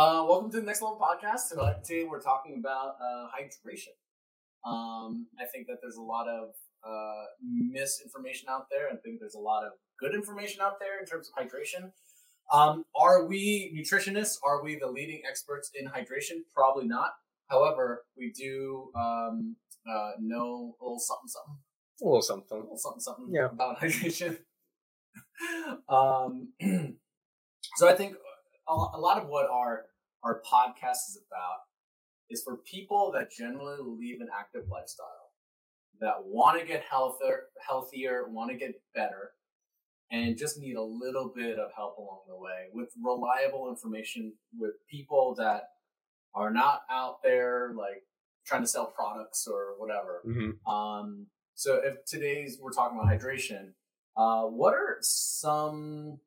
Uh, welcome to the Next Level Podcast. Today we're talking about uh, hydration. Um, I think that there's a lot of uh, misinformation out there. I think there's a lot of good information out there in terms of hydration. Um, are we nutritionists? Are we the leading experts in hydration? Probably not. However, we do um, uh, know a little something, something, A little something. a little something, something Yeah. about hydration. um, so I think a a lot of what our our podcast is about is for people that generally lead an active lifestyle, that want to get healthier, healthier, want to get better, and just need a little bit of help along the way with reliable information with people that are not out there like trying to sell products or whatever. hmm Um, so if today's we're talking about hydration, uh, what are some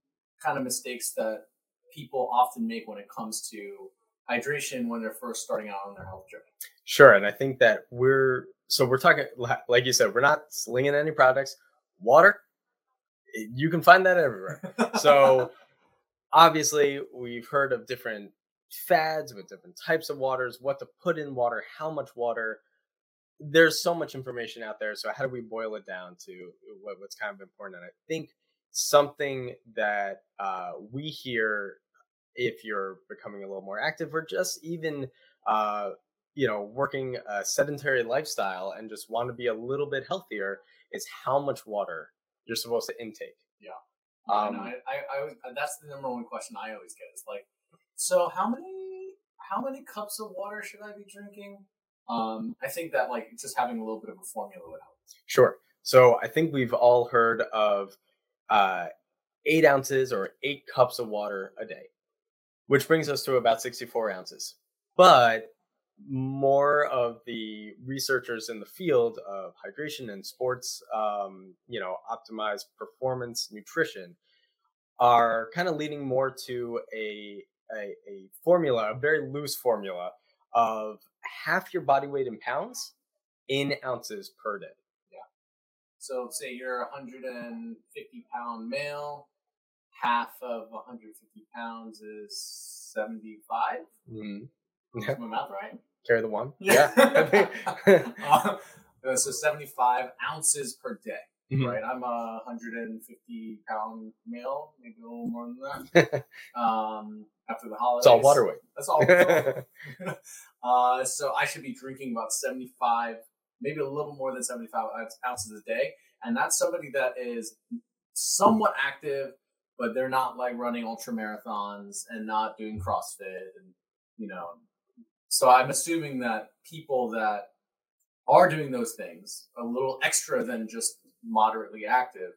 kind of mistakes that people often make when it comes to hydration when they're first starting out on their health journey? Sure. And I think that we're, so we're talking, like you said, we're not slinging any products. Water, you can find that everywhere. So obviously, we've heard of different fads with different types of waters, what to put in water, how much water. There's so much information out there. So how do we boil it down to what, what's kind of important? And I think something that uh, we hear if you're becoming a little more active or just even uh, you know working a sedentary lifestyle and just want to be a little bit healthier is how much water you're supposed to intake. Yeah, Um, I, I, I that's the number one question I always get is like, so how many how many cups of water should I be drinking? Um, I think that like just having a little bit of a formula would help. Sure. So I think we've all heard of uh, eight ounces or eight cups of water a day, which brings us to about 64 ounces. But more of the researchers in the field of hydration and sports, um, you know, optimized performance nutrition are kind of leading more to a, a, a formula, a very loose formula of half your body weight in pounds in ounces per day. Yeah. So say you're a 150 pound male, half of 150 pounds is 75. Mhm. Is my math right? Carry the one. Yeah. Uh, so 75 ounces per day, Mhm. right? I'm a 150 pound male, maybe a little more than that. um, after the holidays, It's all water weight. That's all. uh, so I should be drinking about 75, maybe a little more than 75 ounces a day. And that's somebody that is somewhat active, but they're not like running ultra marathons and not doing CrossFit. And, you know, so I'm assuming that people that are doing those things a little extra than just moderately active,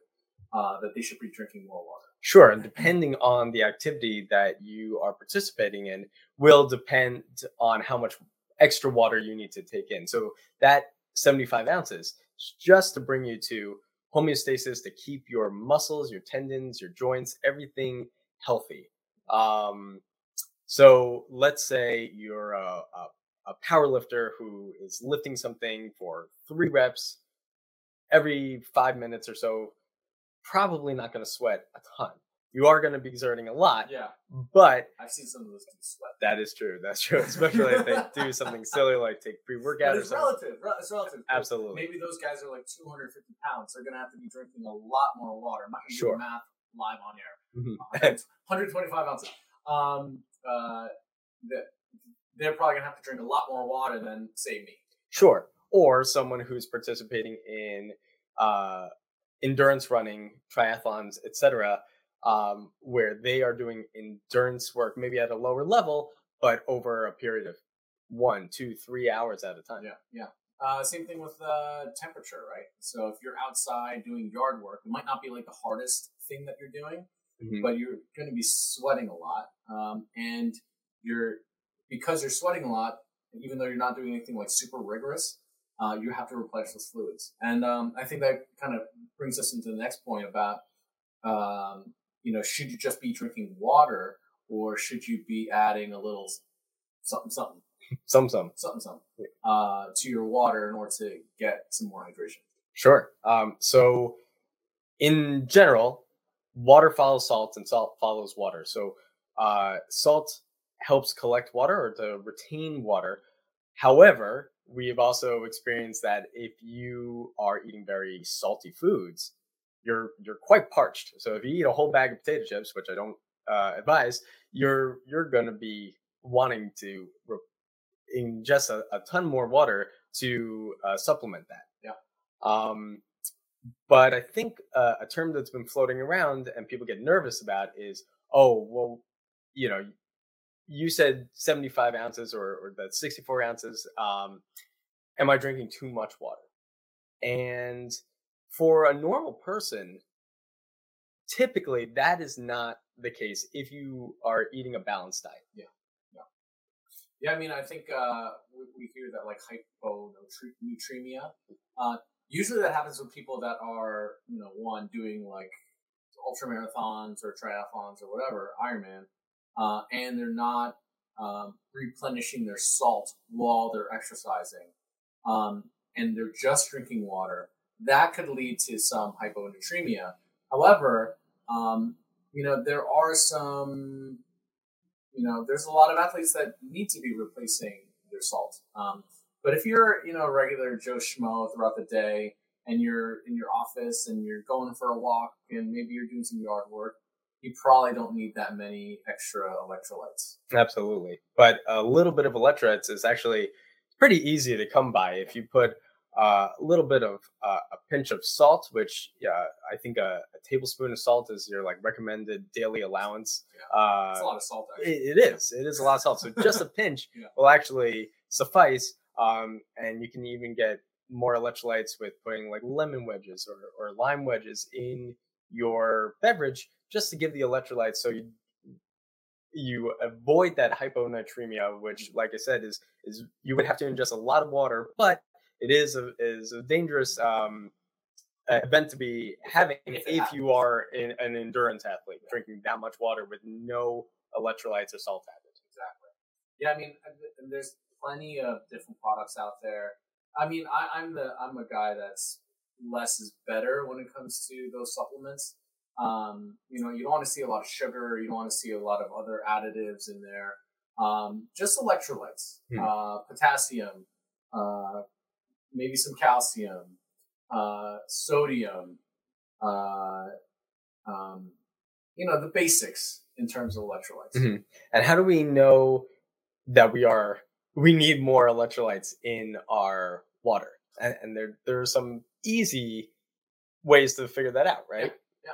uh, that they should be drinking more water. Sure, and depending on the activity that you are participating in, will depend on how much extra water you need to take in. So that 75 ounces just to bring you to homeostasis to keep your muscles, your tendons, your joints, everything healthy. Um, so let's say you're a, a, a power lifter who is lifting something for three reps every five minutes or so, probably not going to sweat a ton. You are going to be exerting a lot, Yeah, but I've seen some of those dudes sweat. that is true. That's true, especially if they do something silly like take pre-workout or it's something. relative. re- It's relative. Absolutely. Maybe those guys are like 250 pounds. They're gonna have to be drinking a lot more water. I'm not gonna Sure. do math live on air. Mhm. 125 ounces. Um, uh, the- they're probably gonna have to drink a lot more water than say me. Sure. Or someone who's participating in uh, endurance running, triathlons, etc., um, where they are doing endurance work, maybe at a lower level, but over a period of one, two, three hours at a time. Yeah, yeah. Uh, same thing with uh, temperature, right? So if you're outside doing yard work, it might not be like the hardest thing that you're doing, Mhm. but you're going to be sweating a lot, um, and you're because you're sweating a lot, even though you're not doing anything like super rigorous, uh, you have to replenish those fluids. And um, I think that kind of brings us into the next point about, um, you know, should you just be drinking water or should you be adding a little something, something, Some, some. something, something uh, to your water in order to get some more hydration? Sure. Um, so, in general, water follows salt and salt follows water. So, uh, salt helps collect water or to retain water. However, we've also experienced that if you are eating very salty foods, you're you're quite parched. So if you eat a whole bag of potato chips, which I don't uh, advise, you're you're going to be wanting to re- ingest a, a, ton more water to uh, supplement that. Yeah. Um, but I think uh, a term that's been floating around and people get nervous about is, oh, well, you know, you said 75 ounces or, or that 64 ounces. Um, am I drinking too much water? And for a normal person, typically that is not the case if you are eating a balanced diet. Yeah. Yeah. Yeah. I mean, I think uh, we, we hear that like hyponatremia. Uh, usually that happens with people that are, you know, one doing like ultra marathons or triathlons or whatever, Ironman, uh, and they're not um, replenishing their salt while they're exercising, um, and they're just drinking water. That could lead to some hyponatremia. However, um, you know, there are some, you know, there's a lot of athletes that need to be replacing their salt. Um, but if you're, you know, a regular Joe Schmo throughout the day and you're in your office and you're going for a walk and maybe you're doing some yard work, you probably don't need that many extra electrolytes. Absolutely. But a little bit of electrolytes is actually pretty easy to come by if you put a little bit of uh, a pinch of salt, which uh, I think a, a, tablespoon of salt is your like recommended daily allowance. Yeah. it's a lot of salt. It, it is. It is a lot of salt. So just a pinch yeah. will actually suffice. Um, and you can even get more electrolytes with putting like lemon wedges or, or lime wedges in your beverage just to give the electrolytes so you you avoid that hyponatremia, which, like I said, is is you would have to ingest a lot of water, but it is a is a dangerous um, event to be having if, you are in, an endurance athlete drinking that much water with no electrolytes or salt added. Exactly. Yeah, I mean, there's plenty of different products out there. I mean, I, I'm the I'm a guy that's less is better when it comes to those supplements. Um, you know, you don't want to see a lot of sugar. You don't want to see a lot of other additives in there. Um, just electrolytes, hmm. uh, potassium, uh, maybe some calcium, uh, sodium, uh, um, you know, the basics in terms of electrolytes. Mm-hmm. And how do we know that we are we need more electrolytes in our water? And, and there there are some easy ways to figure that out, right? Yeah.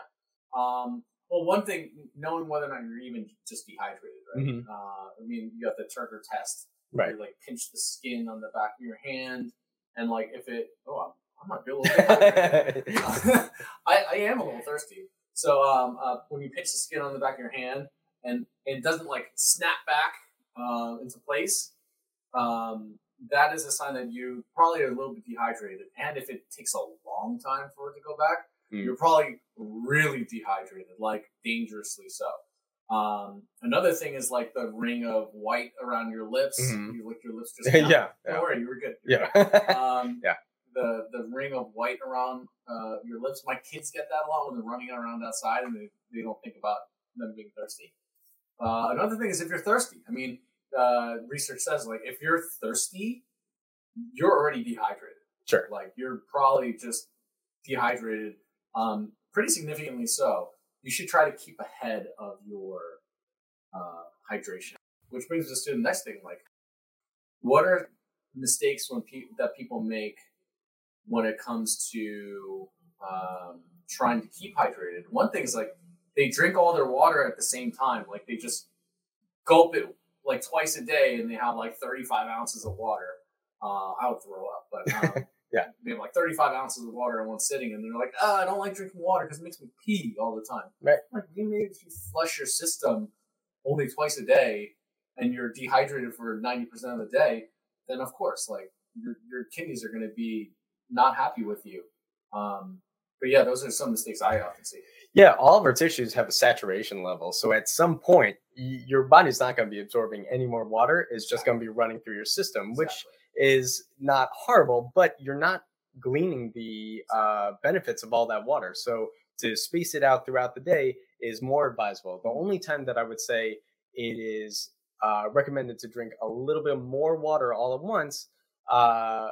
yeah. Um, well, one thing, knowing whether or not you're even just dehydrated, right? Mm-hmm. Uh, I mean, you got the turgor test. Right. You like pinch the skin on the back of your hand and like if it, oh, I might be a little bit. I, I am a little thirsty. So um, uh, when you pinch the skin on the back of your hand and it doesn't like snap back uh, into place, um, that is a sign that you probably are a little bit dehydrated. And if it takes a long time for it to go back, mm. you're probably really dehydrated, like dangerously so. Um, another thing is like the ring of white around your lips. Mm-hmm. You lick your lips just yeah, yeah. Don't worry, you were good. You're yeah. Good. Um, yeah. The the ring of white around uh, your lips. My kids get that a lot when they're running around outside and they, they don't think about them being thirsty. Uh, another thing is if you're thirsty. I mean, uh, research says like if you're thirsty, you're already dehydrated. Sure. Like you're probably just dehydrated, um, pretty significantly so you should try to keep ahead of your uh, hydration. Which brings us to the next thing: like, what are mistakes when pe- that people make when it comes to um, trying to keep hydrated? One thing is like they drink all their water at the same time. Like they just gulp it like twice a day, and they have like thirty-five ounces of water. Uh, I would throw up, but um, Yeah. Have like 35 ounces of water in one sitting, and they're like, oh, I don't like drinking water because it makes me pee all the time. Right. Like, maybe if you flush your system only twice a day and you're dehydrated for 90% of the day, then of course, like, your, your kidneys are going to be not happy with you. Um, but yeah, those are some mistakes I often see. Yeah, all of our tissues have a saturation level. So at some point, y- your body's not going to be absorbing any more water. It's just going to be running through your system, exactly. Is not horrible, but you're not gleaning the uh, benefits of all that water. So to space it out throughout the day is more advisable. The only time that I would say it is uh, recommended to drink a little bit more water all at once, uh,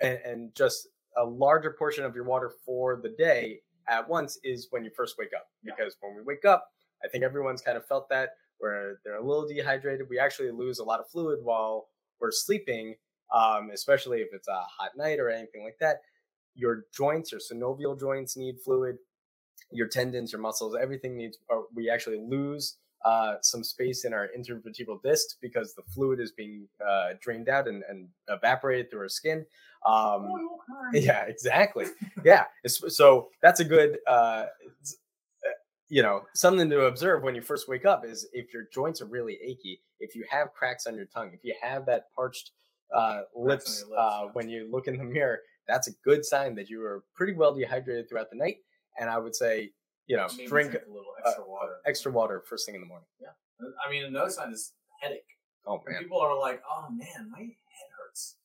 and, and just a larger portion of your water for the day at once is when you first wake up. Yeah. Because when we wake up, I think everyone's kind of felt that where they're a little dehydrated. We actually lose a lot of fluid while we're sleeping, um, especially if it's a hot night or anything like that. Your joints, your synovial joints need fluid. Your tendons, your muscles, everything needs. Or we actually lose uh, some space in our intervertebral disc because the fluid is being uh, drained out and, and evaporated through our skin. Um, yeah, exactly. yeah, so that's a good, uh, uh, you know, something to observe when you first wake up is if your joints are really achy, if you have cracks on your tongue, if you have that parched uh, lips, lips, uh, when you look in the mirror, that's a good sign that you were pretty well dehydrated throughout the night. And I would say, you know, Maybe drink a little extra water. extra water first thing in the morning. Yeah, I mean, another sign is headache. Oh When man, people are like, "Oh man, my head hurts,"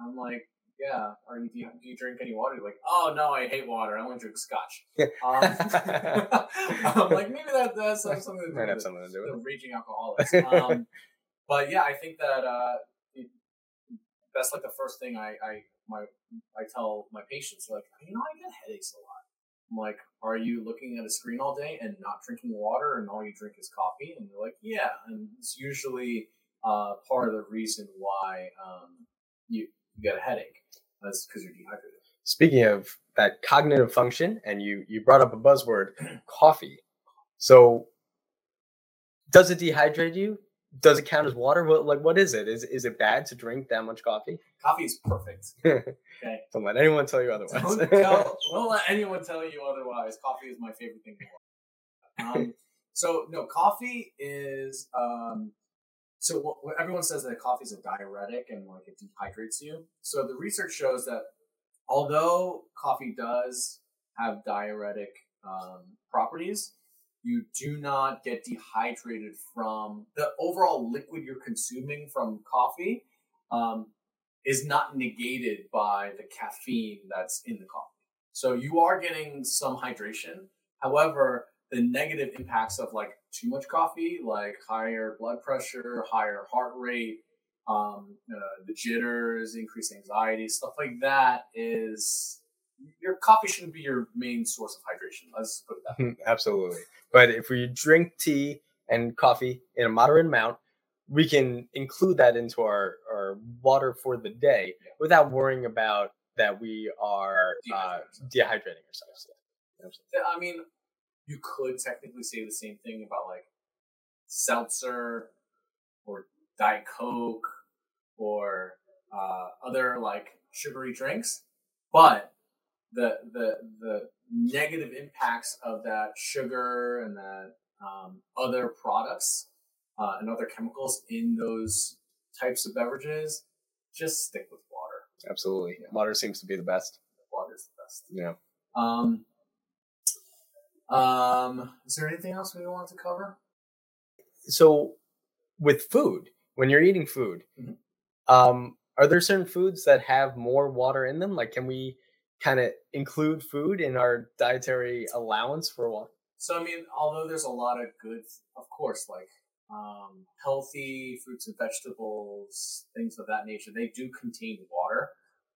I'm like, "Yeah." Are you do, you do you drink any water? You're like, "Oh no, I hate water. I only drink scotch." Um, I'm like, maybe that that's something to do might with have something to do the with raging alcoholics. Um, but yeah, I think that uh, that's like the first thing I, I my I tell my patients like you know I get headaches a lot. I'm like, are you looking at a screen all day and not drinking water, and all you drink is coffee? And they're like, yeah, and it's usually uh, part of the reason why um, you, you get a headache. That's because you're dehydrated. Speaking of that cognitive function, and you you brought up a buzzword, coffee. So, does it dehydrate you? Does it count as water? What like what is it? Is is it bad to drink that much coffee? Coffee is perfect. Don't let anyone tell you Don't, otherwise. tell, don't let anyone tell you otherwise. Coffee is my favorite thing in the world. Um, so no, coffee is. Um, so what, what everyone says that coffee is a diuretic and like it dehydrates you. So the research shows that although coffee does have diuretic um, properties, you do not get dehydrated from the overall liquid you're consuming from coffee. Um, is not negated by the caffeine that's in the coffee. So you are getting some hydration. However, the negative impacts of like too much coffee, like higher blood pressure, higher heart rate, um, uh, the jitters, increased anxiety, stuff like that is your coffee shouldn't be your main source of hydration. Let's put it that way. Absolutely. But if we drink tea and coffee in a moderate amount, we can include that into our, our water for the day Yeah. without worrying about that we are uh, Dehydrating dehydrating ourselves. Yeah, I mean, you could technically say the same thing about like seltzer or Diet Coke or uh, other like sugary drinks, but the the the negative impacts of that sugar and that um, other products uh, and other chemicals in those types of beverages, just stick with water. Absolutely. Yeah. Water seems to be the best. Water is the best. Yeah. Um, um, is there anything else we want to cover? So with food, when you're eating food, Mhm. um, are there certain foods that have more water in them? Like, can we kind of include food in our dietary allowance for water? So, I mean, although there's a lot of good, of course, like um, healthy fruits and vegetables, things of that nature, they do contain water,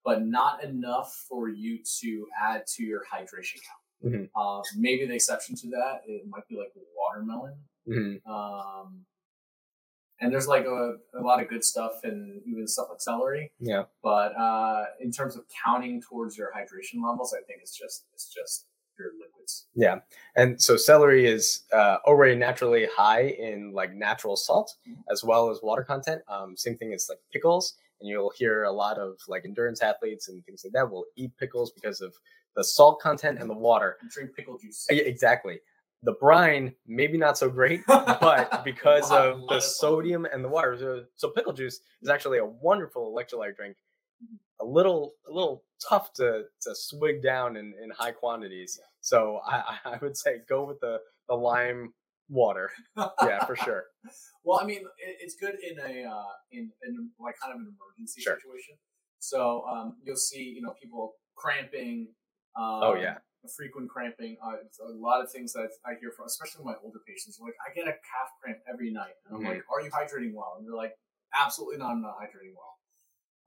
but not enough for you to add to your hydration count. Mhm. Uh, maybe the exception to that, it might be like watermelon. Mhm. Um, and there's like a, a lot of good stuff and even stuff like celery. Yeah. But uh, in terms of counting towards your hydration levels, I think it's just it's just your liquids. Yeah, and so celery is uh, already naturally high in like natural salt Mhm. as well as water content. Um, same thing as like pickles, and you'll hear a lot of like endurance athletes and things like that will eat pickles because of the salt content and the water. You drink pickle juice. Yeah, exactly. The brine maybe not so great, but because of the sodium and the water, so, so pickle juice is actually a wonderful electrolyte drink. A little, a little tough to to swig down in, in high quantities. So I, I would say go with the the lime water. Yeah, for sure. Well, I mean, it, it's good in a uh, in, in like kind of an emergency Sure. situation. So um, you'll see, you know, people cramping. Um, Oh, yeah. Frequent cramping. Uh, a lot of things that I hear from, especially my older patients, like, I get a calf cramp every night. And I'm Mhm. like, Are you hydrating well? And they're like, Absolutely not. I'm not hydrating well.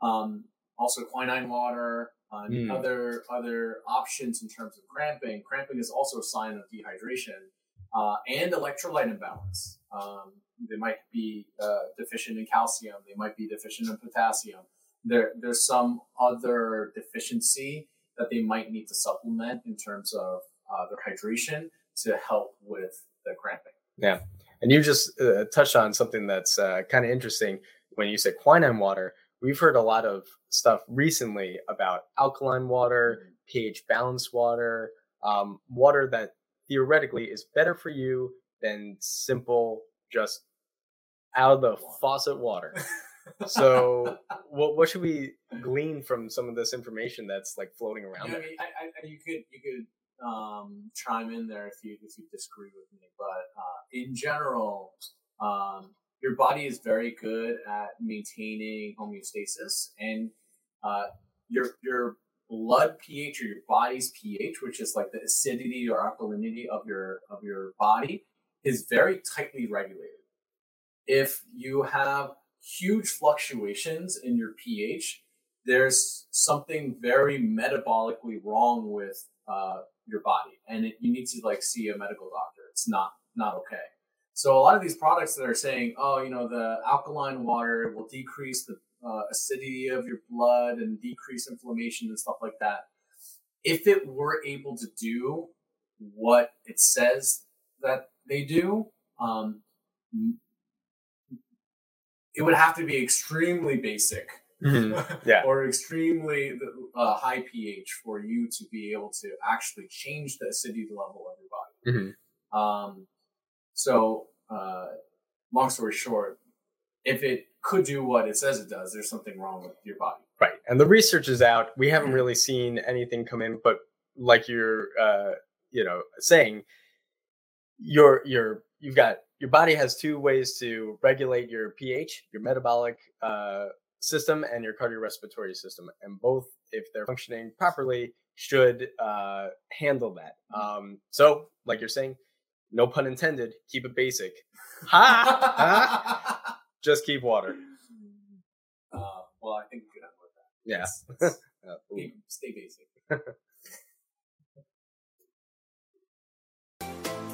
Um, also, quinine water uh, and Mm. other other options in terms of cramping. Cramping is also a sign of dehydration uh, and electrolyte imbalance. Um, they might be uh, deficient in calcium. They might be deficient in potassium. There, there's some other deficiency that they might need to supplement in terms of uh, their hydration to help with the cramping. Yeah. And you just uh, touched on something that's uh, kind of interesting when you said quinine water. We've heard a lot of stuff recently about alkaline water, pH balanced water, um, water that theoretically is better for you than simple, just out of the Water. faucet water. So, what what should we glean from some of this information that's like floating around Yeah, I mean, I, I, you could you could um, chime in there if you if you disagree with me, but uh, in general, um, your body is very good at maintaining homeostasis, and uh, your your blood pH or your body's pH, which is like the acidity or alkalinity of your of your body, is very tightly regulated. If you have huge fluctuations in your pH, there's something very metabolically wrong with uh, your body, and it, you need to like see a medical doctor. It's not not okay. So a lot of these products that are saying, oh, you know, the alkaline water will decrease the uh, acidity of your blood and decrease inflammation and stuff like that. If it were able to do what it says that they do, um, it would have to be extremely basic Mhm. Yeah. or extremely uh, high pH for you to be able to actually change the acidity level of your body. Mhm. Um, so, uh, long story short, if it could do what it says it does, there's something wrong with your body. Right. And the research is out. We haven't really seen anything come in, but like you're uh, you know, saying your your you've got your body has two ways to regulate your pH, your metabolic uh, system, and your cardiorespiratory system, and both, if they're functioning properly, should uh, handle that. Mm-hmm. Um, so, like you're saying, no pun intended. Keep it basic. Ha! ha! Just keep water. Uh, well, I think we're done with that. Yeah. It's, it's, stay basic.